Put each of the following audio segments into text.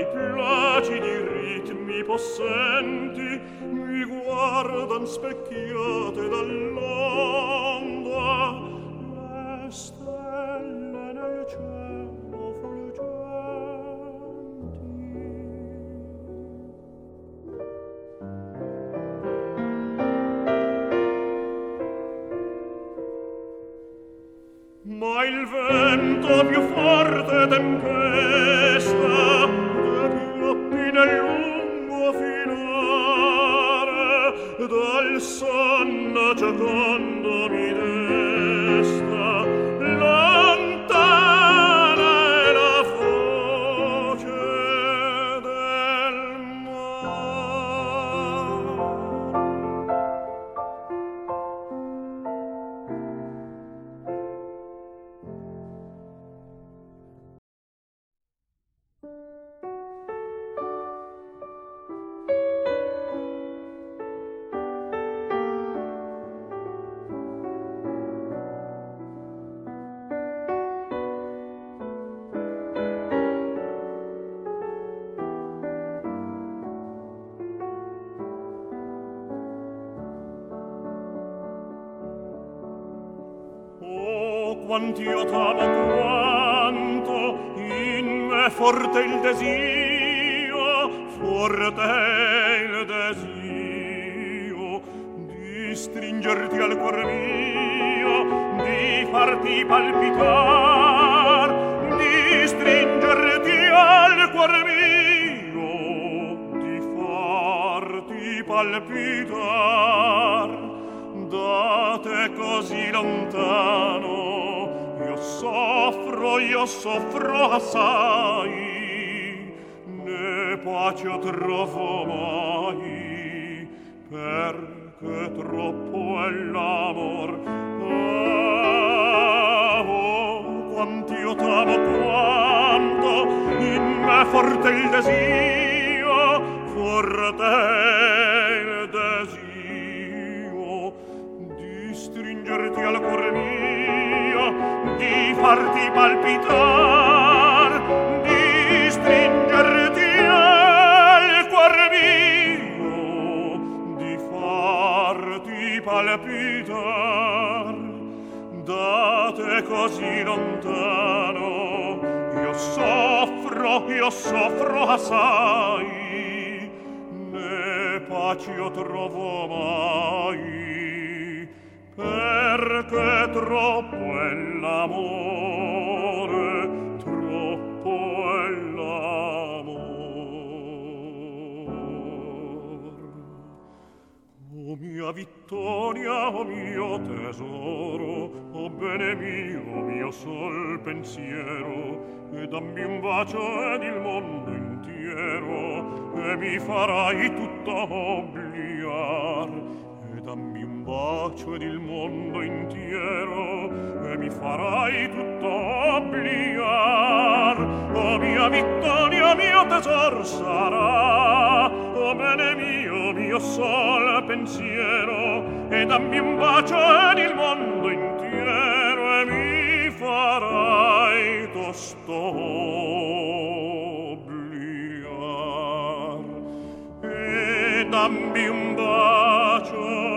i placidi ritmi possenti mi guardan specchiate dall'ora quant'io t'amo quanto in me forte il desio forte il desio di stringerti al cuor mio di farti palpitar di stringerti al cuor mio di farti palpitar. Da te così lontan Soffro, io soffro assai, né pace trovo mai, perché troppo è l'amor. Ah, oh, quanto io t'amo, quanto. In me forte il desiderio, palpitar. Date così lontano io soffro io soffro assai né pace io trovo mai perché troppo è l'amore. vittoria o mio tesoro o bene mio mio sol pensiero e dammi un bacio ed il mondo intero e mi farai tutta obliar e dammi un bacio ed il mondo intero e mi farai tutta obliar o mia vittoria mio tesoro sarà o bene mio sol pensiero e dammi un bacio ed il mondo intero e mi farai tosto obbligar e dammi un bacio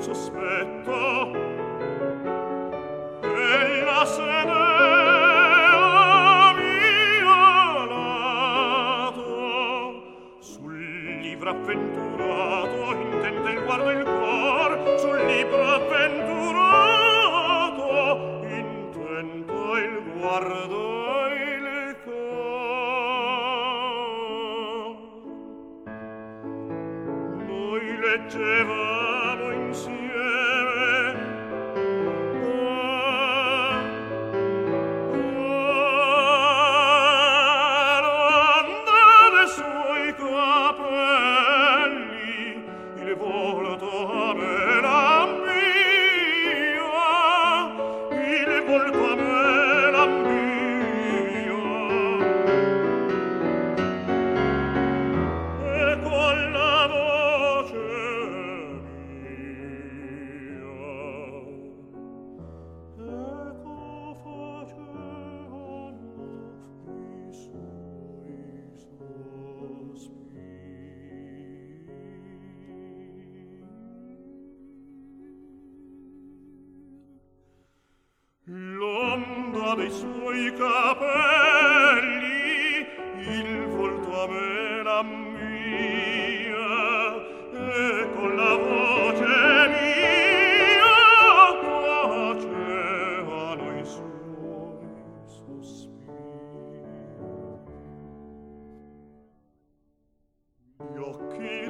so volto a me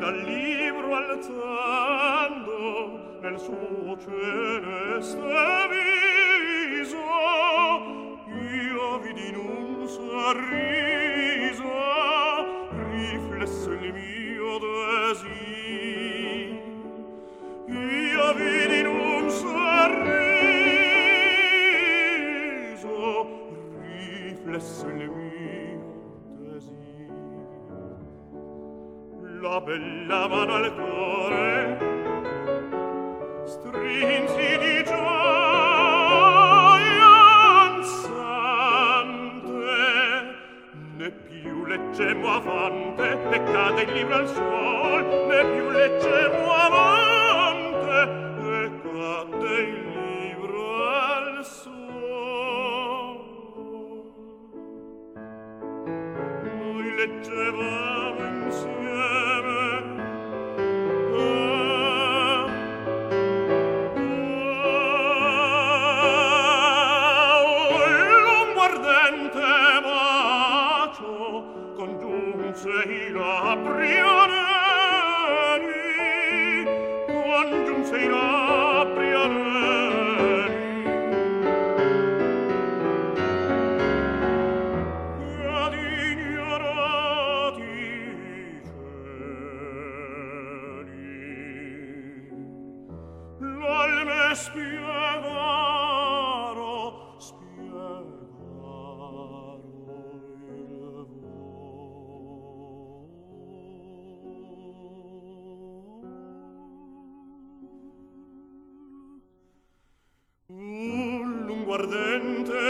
dal libro alzando nel suo celeste vino la bella mano al cuore stringi di gioia ansante ne più leggemo avante né cade il libro al suol ne più leggemo avante spiegaro, spiegaro il vol. Un lungo ardente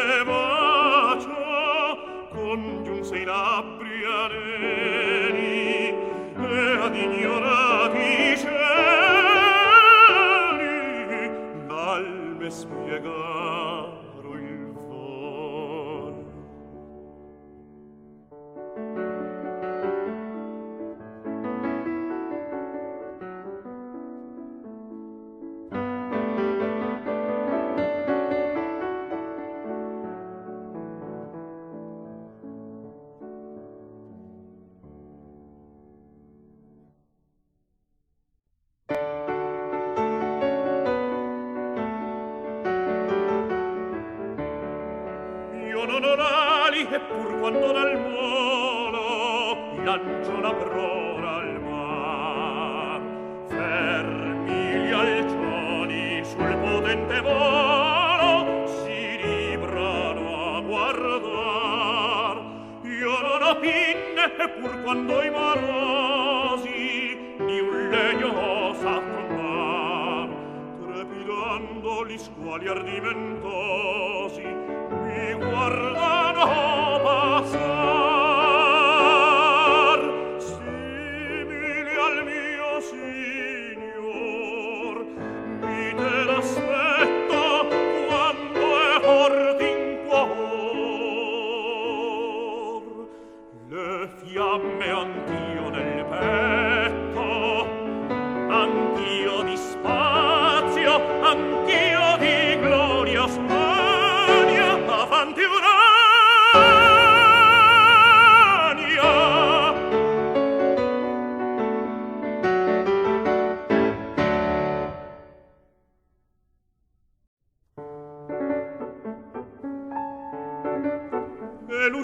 casi di un legno s'affrontar trepidando gli squali ardimentosi mi guardano passare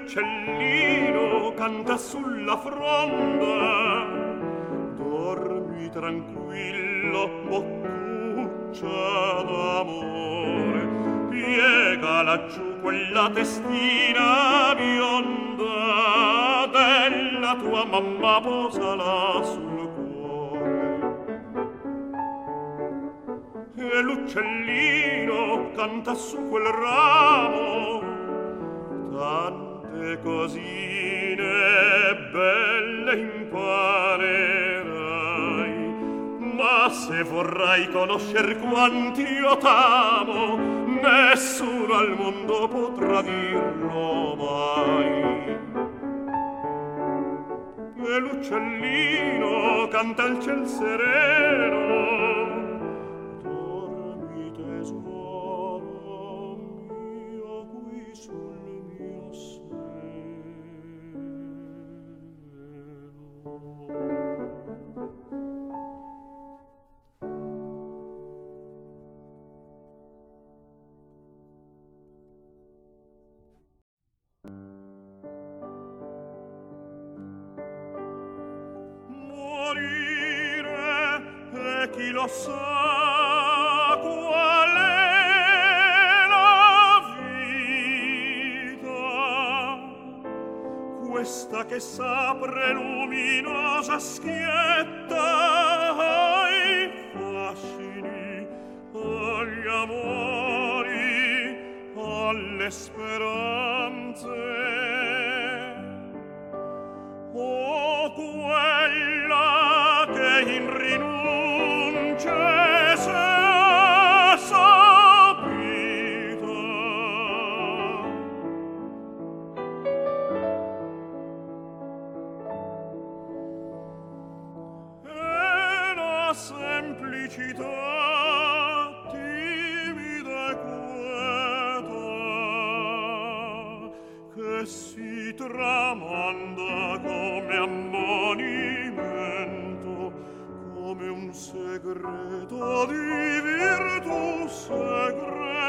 uccellino canta sulla fronda. Dormi tranquillo boccuccia d'amore. Piega laggiù quella testina bionda della tua mamma posala sul cuore. E l'uccellino canta su quel ramo le cosine belle imparerai. Ma se vorrai conoscer quanti io t'amo nessuno al mondo potrà dirlo mai. E l'uccellino canta al ciel sereno. questa che s'apre luminosa schietta ai fascini, agli amori, alle speranze. comanda come ammonimento, come un segreto di virtù segreta,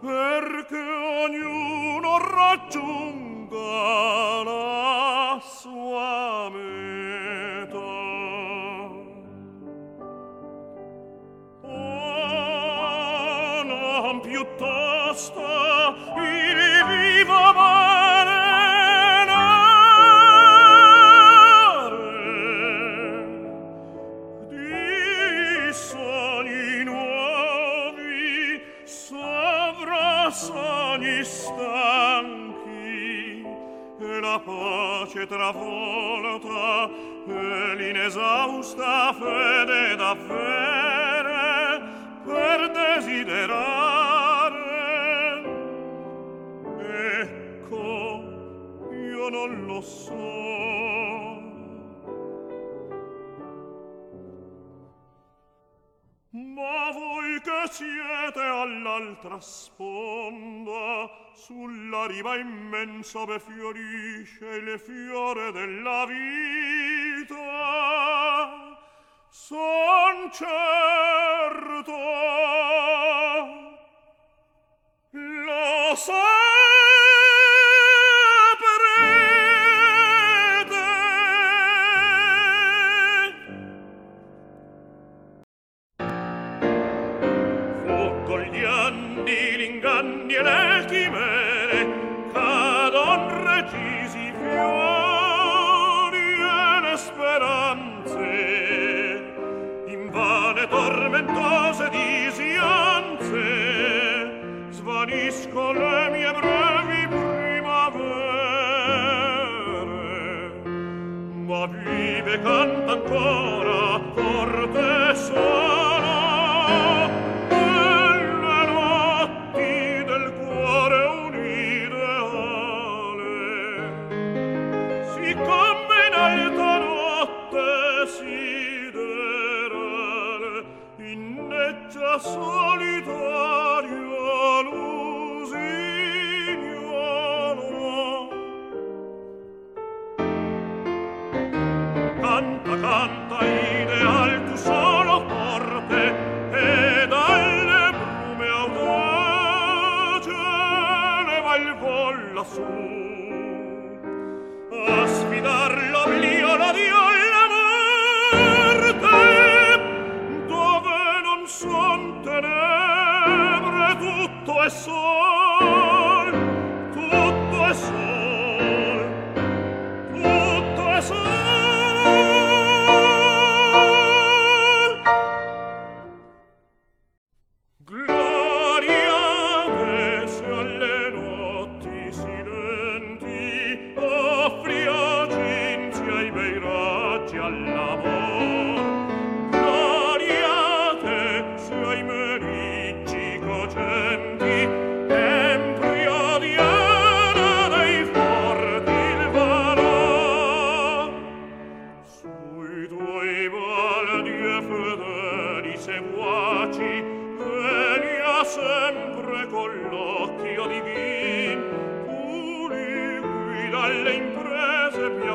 perché ognuno raggiunga stanchi e la pace travolta e l'inesausta fede d'avere per desiderare. Ecco io non lo so. Ma voi che siete all'altra sponda sulla riva immensa ve fiorisce il fiore della vita. Son certo lo sai alle imprese più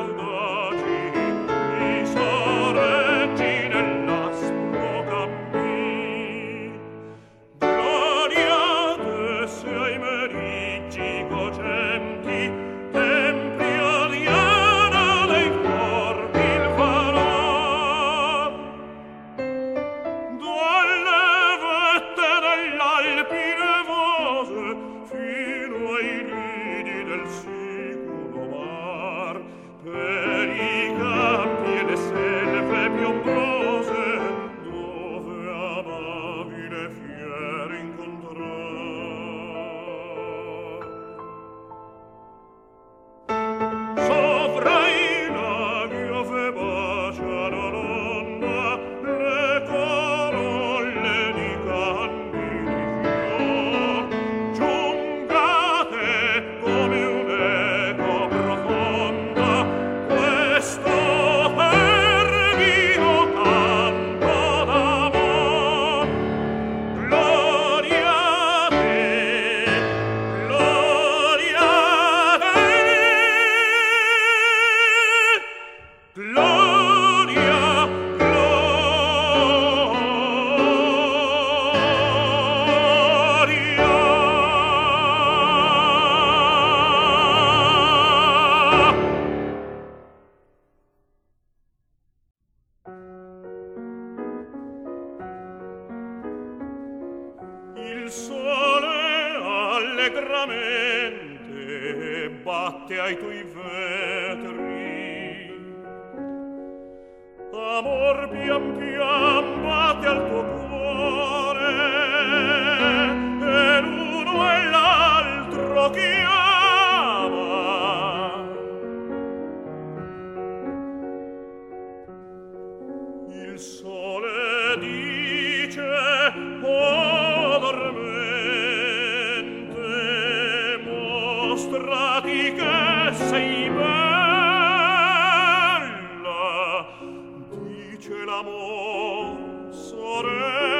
sole allegramente batte ai tuoi vetri. Amor pian pian batte al tuo dice l'amor sorella